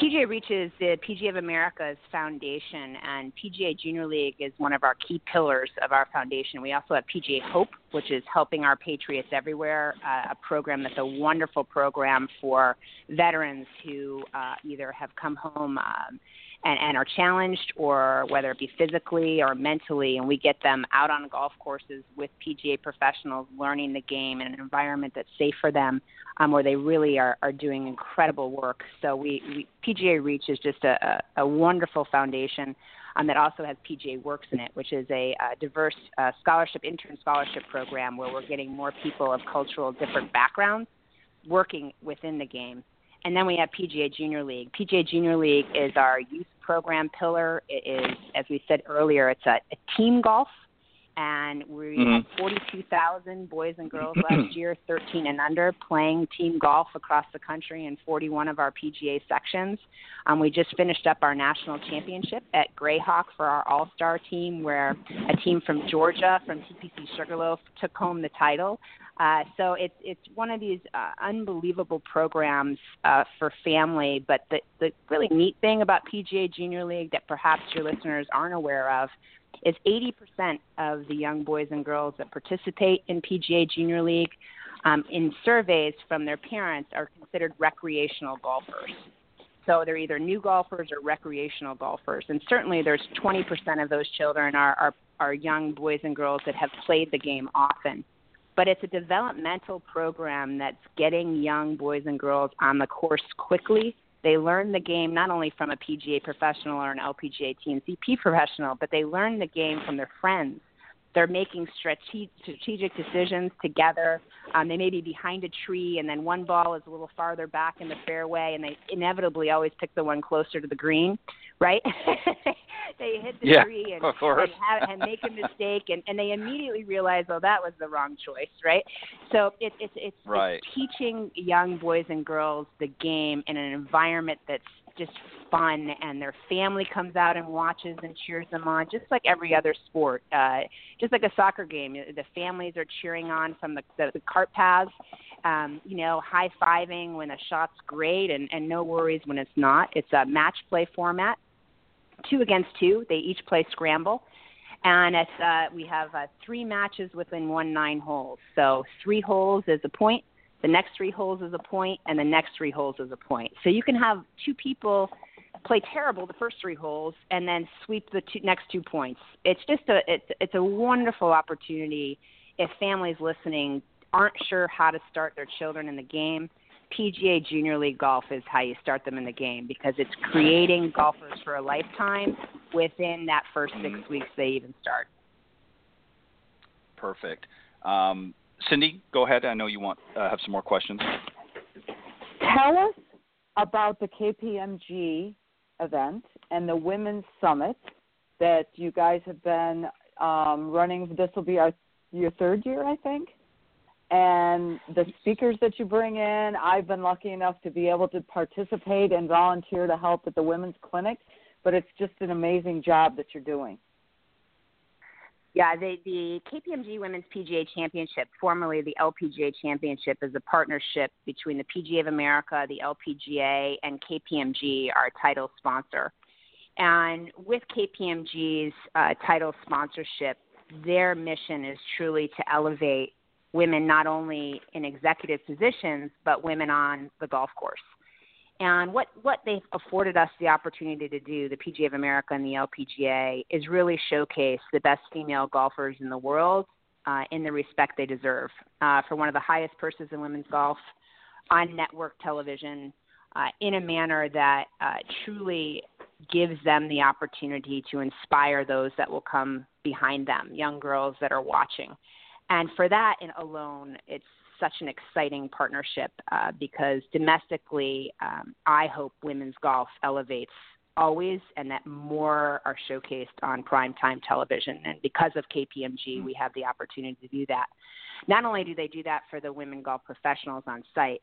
PGA Reach is the PGA of America's foundation, and PGA Junior League is one of our key pillars of our foundation. We also have PGA Hope, which is helping our Patriots everywhere, uh, a program that's a wonderful program for veterans who uh, either have come home um, and, and are challenged, or whether it be physically or mentally, and we get them out on golf courses with PGA professionals, learning the game in an environment that's safe for them, um, where they really are, are doing incredible work. So we, we PGA Reach is just a, a, a wonderful foundation. Um, that also has PGA Works in it, which is a, a diverse uh, scholarship, intern scholarship program where we're getting more people of cultural different backgrounds working within the game. And then we have PGA Junior League. PGA Junior League is our youth program pillar. It is, as we said earlier, it's a, a team golf, and we mm-hmm. had 42,000 boys and girls last year, 13 and under, playing team golf across the country in 41 of our PGA sections. Um, we just finished up our national championship at Grayhawk for our All Star team, where a team from Georgia, from TPC Sugarloaf, took home the title. Uh, so it's it's one of these uh, unbelievable programs uh, for family. But the the really neat thing about PGA Junior League that perhaps your listeners aren't aware of is 80% of the young boys and girls that participate in PGA Junior League um, in surveys from their parents are considered recreational golfers. So they're either new golfers or recreational golfers. And certainly there's 20% of those children are, are, are young boys and girls that have played the game often but it's a developmental program that's getting young boys and girls on the course quickly. They learn the game not only from a PGA professional or an LPGA TNCP professional, but they learn the game from their friends. They're making strategic decisions together. Um, they may be behind a tree, and then one ball is a little farther back in the fairway, and they inevitably always pick the one closer to the green, right? they hit the yeah, tree and, and, have, and make a mistake, and, and they immediately realize, oh, that was the wrong choice, right? So it, it's it's, right. it's teaching young boys and girls the game in an environment that's just fun and their family comes out and watches and cheers them on just like every other sport uh just like a soccer game. The families are cheering on from the the, the cart paths um you know high fiving when a shot's great and and no worries when it's not. It's a match play format two against two. They each play scramble. And it's uh we have uh, three matches within one nine holes. So three holes is a point the next three holes is a point, and the next three holes is a point. So you can have two people play terrible the first three holes and then sweep the two, next two points. It's just a it's it's a wonderful opportunity if families listening aren't sure how to start their children in the game. PGA Junior League Golf is how you start them in the game because it's creating golfers for a lifetime within that first six weeks they even start. Perfect. Um, Cindy, go ahead. I know you want uh, have some more questions. Tell us about the KPMG event and the Women's Summit that you guys have been um, running. This will be our, your third year, I think. And the speakers that you bring in, I've been lucky enough to be able to participate and volunteer to help at the women's clinic. But it's just an amazing job that you're doing. Yeah, the, the KPMG Women's PGA Championship, formerly the LPGA Championship, is a partnership between the PGA of America, the LPGA, and KPMG, our title sponsor. And with KPMG's uh, title sponsorship, their mission is truly to elevate women not only in executive positions, but women on the golf course. And what, what they've afforded us the opportunity to do, the PGA of America and the LPGA, is really showcase the best female golfers in the world uh, in the respect they deserve uh, for one of the highest purses in women's golf on network television uh, in a manner that uh, truly gives them the opportunity to inspire those that will come behind them, young girls that are watching. And for that in alone, it's such an exciting partnership uh, because domestically, um, I hope women's golf elevates always and that more are showcased on primetime television. And because of KPMG, we have the opportunity to do that. Not only do they do that for the women golf professionals on site,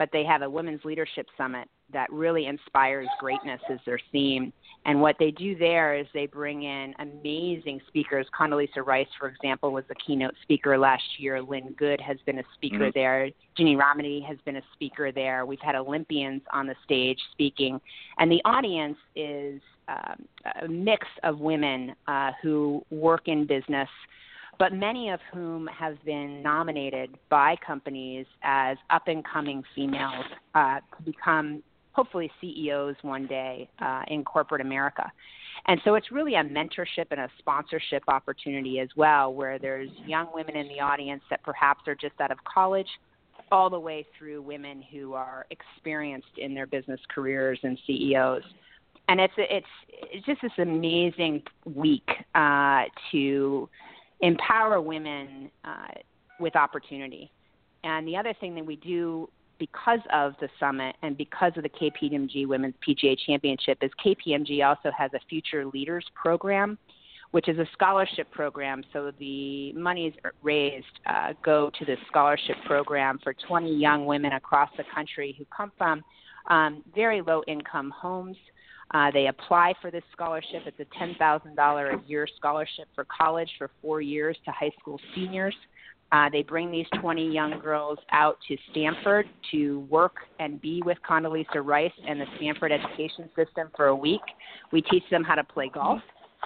but they have a women's leadership summit that really inspires greatness as their theme. And what they do there is they bring in amazing speakers. Condoleezza Rice, for example, was the keynote speaker last year. Lynn Good has been a speaker mm-hmm. there. Ginny Rometty has been a speaker there. We've had Olympians on the stage speaking. And the audience is um, a mix of women uh, who work in business but many of whom have been nominated by companies as up and coming females uh, to become hopefully CEOs one day uh, in corporate America. And so it's really a mentorship and a sponsorship opportunity as well, where there's young women in the audience that perhaps are just out of college, all the way through women who are experienced in their business careers and CEOs. And it's it's it's just this amazing week uh, to empower women uh, with opportunity. And the other thing that we do because of the summit and because of the KPMG Women's PGA Championship is KPMG also has a Future Leaders program, which is a scholarship program. So the monies raised uh, go to the scholarship program for 20 young women across the country who come from um, very low income homes. Uh, they apply for this scholarship. It's a $10,000 a year scholarship for college for four years to high school seniors. Uh, they bring these 20 young girls out to Stanford to work and be with Condoleezza Rice and the Stanford education system for a week. We teach them how to play golf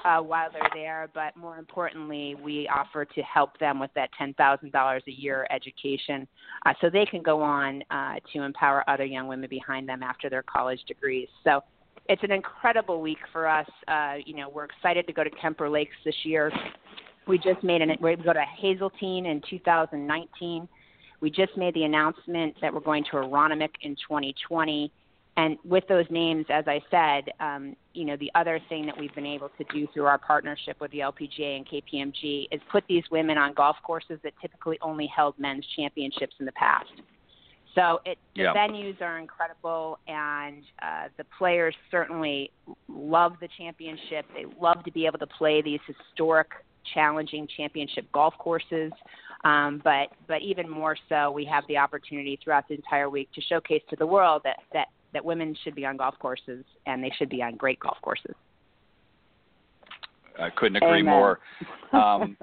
uh, while they're there, but more importantly, we offer to help them with that $10,000 a year education uh, so they can go on uh, to empower other young women behind them after their college degrees. So it's an incredible week for us. Uh, you know, we're excited to go to Kemper Lakes this year. We just made an we go to Hazeltine in 2019. We just made the announcement that we're going to Aronimink in 2020. And with those names, as I said, um, you know, the other thing that we've been able to do through our partnership with the LPGA and KPMG is put these women on golf courses that typically only held men's championships in the past. So it, the yeah. venues are incredible, and uh, the players certainly love the championship. They love to be able to play these historic challenging championship golf courses. Um, but but even more so, we have the opportunity throughout the entire week to showcase to the world that that that women should be on golf courses and they should be on great golf courses. I couldn't agree Amen. more. Um,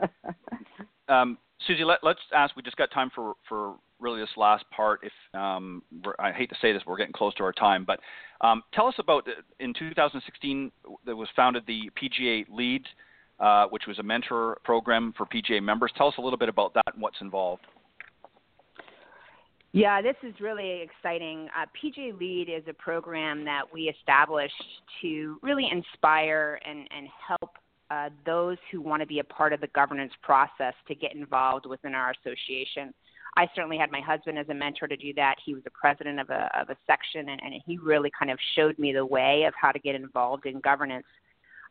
um, Suzy, let, us ask. We just got time for for really this last part. If um, I hate to say this, we're getting close to our time, but um, tell us about in 2016 that was founded the PGA Lead uh, which was a mentor program for PGA members. Tell us a little bit about that and what's involved. Yeah, this is really exciting. Uh, PGA Lead is a program that we established to really inspire and, and help uh, those who want to be a part of the governance process to get involved within our association. I certainly had my husband as a mentor to do that. He was the president of a, of a section, and, and he really kind of showed me the way of how to get involved in governance.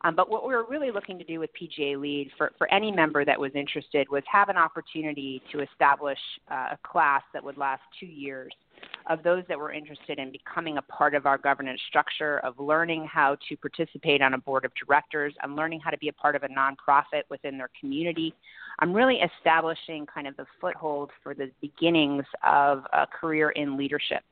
Um, but what we were really looking to do with PGA Lead for, for any member that was interested was have an opportunity to establish uh, a class that would last two years of those that were interested in becoming a part of our governance structure, of learning how to participate on a board of directors, and learning how to be a part of a nonprofit within their community. I'm really establishing kind of the foothold for the beginnings of a career in leadership.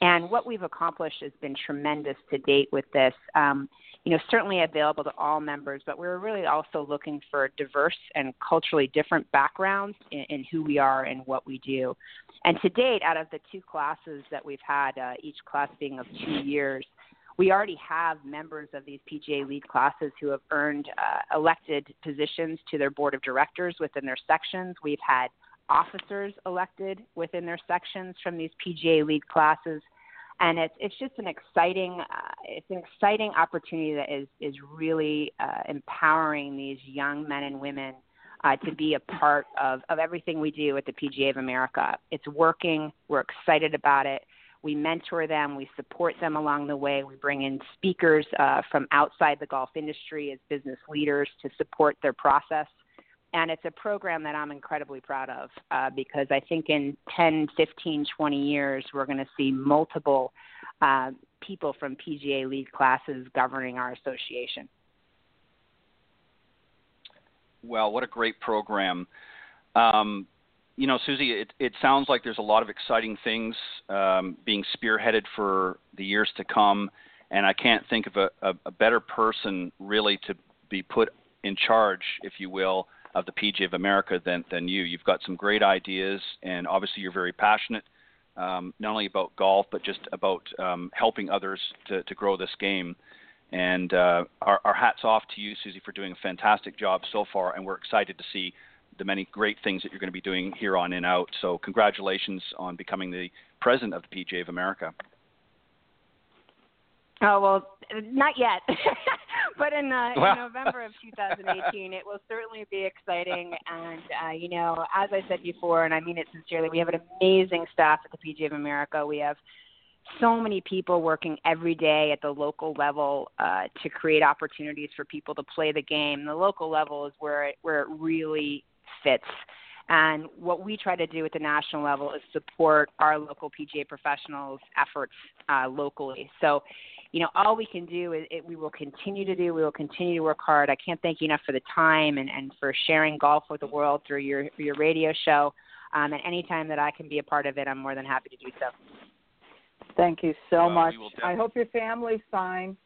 And what we've accomplished has been tremendous to date with this. Um, you know, certainly available to all members, but we're really also looking for diverse and culturally different backgrounds in, in who we are and what we do. And to date, out of the two classes that we've had, uh, each class being of two years, we already have members of these PGA lead classes who have earned uh, elected positions to their board of directors within their sections. We've had officers elected within their sections from these PGA lead classes and it's it's just an exciting uh, it's an exciting opportunity that is is really uh, empowering these young men and women uh, to be a part of of everything we do at the PGA of America. It's working. We're excited about it. We mentor them. We support them along the way. We bring in speakers uh, from outside the golf industry as business leaders to support their process and it's a program that I'm incredibly proud of uh, because I think in 10, 15, 20 years we're going to see multiple uh, people from PGA lead classes governing our association. Well, what a great program. Um, you know, Suzy, it, it sounds like there's a lot of exciting things um, being spearheaded for the years to come, and I can't think of a, a, a better person really to be put in charge, if you will, of the PGA of America than than you. You've got some great ideas, and obviously you're very passionate, um, not only about golf but just about um, helping others to, to grow this game. And uh, our, our hats off to you, Suzy, for doing a fantastic job so far, and we're excited to see the many great things that you're going to be doing here on in out. So congratulations on becoming the president of the PGA of America. Oh well, not yet, but in, uh, in November of 2018, it will certainly be exciting. And uh, you know, as I said before, and I mean it sincerely, we have an amazing staff at the PGA of America. We have so many people working every day at the local level uh, to create opportunities for people to play the game. The local level is where it, where it really fits. And what we try to do at the national level is support our local PGA professionals' efforts uh, locally. So, you know, all we can do is it, we will continue to do. We will continue to work hard. I can't thank you enough for the time and, and for sharing golf with the world through your your radio show. Um, and anytime that I can be a part of it, I'm more than happy to do so. Thank you so much. I hope your family's fine.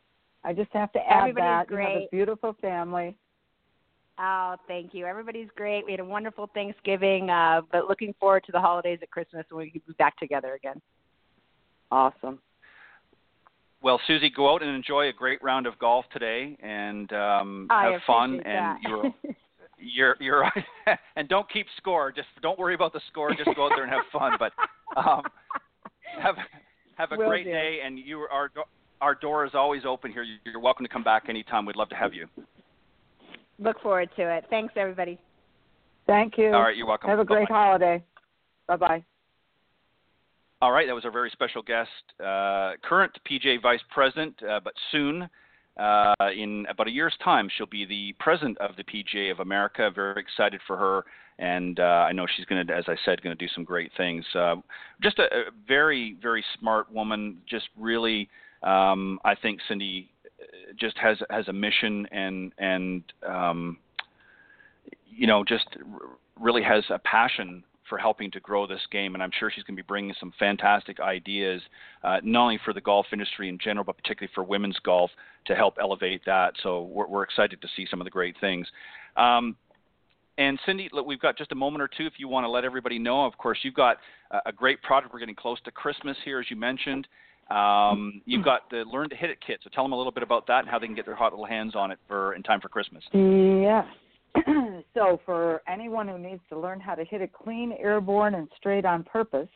I just have to add Everybody's that great. you have a beautiful family. Oh, thank you. Everybody's great. We had a wonderful Thanksgiving, uh, but looking forward to the holidays at Christmas when we can be back together again. Awesome. Well, Suzy, go out and enjoy a great round of golf today, and um, have fun. And you're you're you're and don't keep score. Just don't worry about the score. Just go out there and have fun. But um, have have a Will great do. day, and you are our door is always open here. You're welcome to come back anytime. We'd love to have you. Look forward to it. Thanks, everybody. Thank you. All right, you're welcome. Have a great Bye-bye. holiday. Bye bye. All right, that was our very special guest, uh, current PGA Vice President, uh, but soon, uh, in about a year's time, she'll be the President of the PGA of America. Very excited for her, and uh, I know she's going to, as I said, going to do some great things. Uh, just a, a, very, very smart woman. Just really, um, I think Cindy just has has a mission and and um, you know just really has a passion for helping to grow this game, and I'm sure she's going to be bringing some fantastic ideas, uh, not only for the golf industry in general, but particularly for women's golf to help elevate that. So we're, we're excited to see some of the great things. Um, and Cindy, we've got just a moment or two if you want to let everybody know. Of course, you've got a, a great product. We're getting close to Christmas here, as you mentioned. Um, you've got the Learn to Hit It kit, so tell them a little bit about that and how they can get their hot little hands on it for in time for Christmas. Yes. so for anyone who needs to learn how to hit it clean, airborne, and straight on purpose,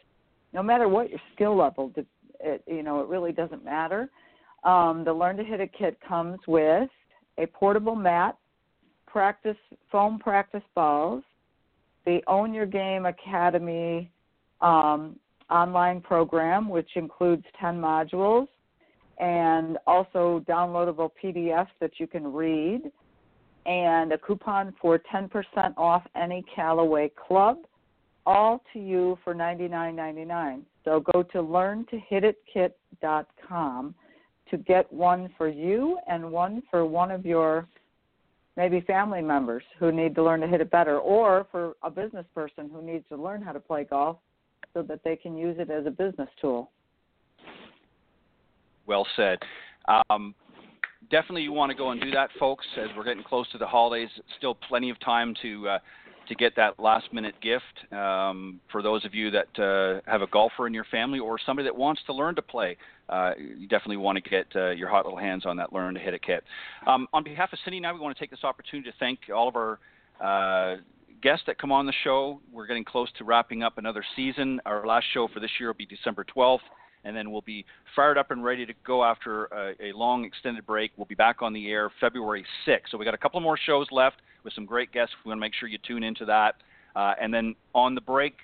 no matter what your skill level, it, you know, it really doesn't matter. Um, the Learn to Hit It kit comes with a portable mat, practice foam practice balls, the Own Your Game Academy um, online program, which includes 10 modules and also downloadable PDFs that you can read, and a coupon for 10% off any Callaway club, all to you for $99.99. So go to learntohititkit.com to get one for you and one for one of your maybe family members who need to learn to hit it better, or for a business person who needs to learn how to play golf so that they can use it as a business tool. Well said. Um, definitely, you want to go and do that, folks. As we're getting close to the holidays, still plenty of time to uh, to get that last minute gift. Um, for those of you that uh, have a golfer in your family or somebody that wants to learn to play, uh, you definitely want to get uh, your hot little hands on that Learn to Hit It kit. Um, on behalf of Cindy and I, we want to take this opportunity to thank all of our uh, guests that come on the show. We're getting close to wrapping up another season. Our last show for this year will be December 12th, and then we'll be fired up and ready to go after a, a long extended break. We'll be back on the air February 6th. So we got a couple more shows left with some great guests. We want to make sure you tune into that. Uh, and then on the break,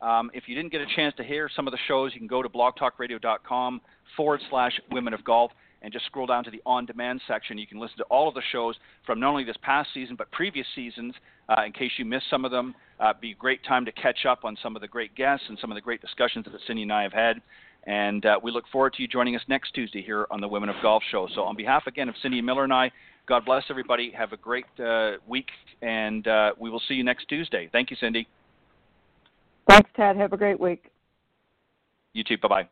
um, if you didn't get a chance to hear some of the shows, you can go to blogtalkradio.com forward slash women of golf and just scroll down to the on demand section. You can listen to all of the shows from not only this past season but previous seasons uh, in case you missed some of them. Uh, be a great time to catch up on some of the great guests and some of the great discussions that Cindy and I have had. And uh, we look forward to you joining us next Tuesday here on the Women of Golf Show. So, on behalf again of Cindy Miller and I, God bless everybody. Have a great uh, week, and uh, we will see you next Tuesday. Thank you, Cindy. Thanks, Ted. Have a great week. You too. Bye bye.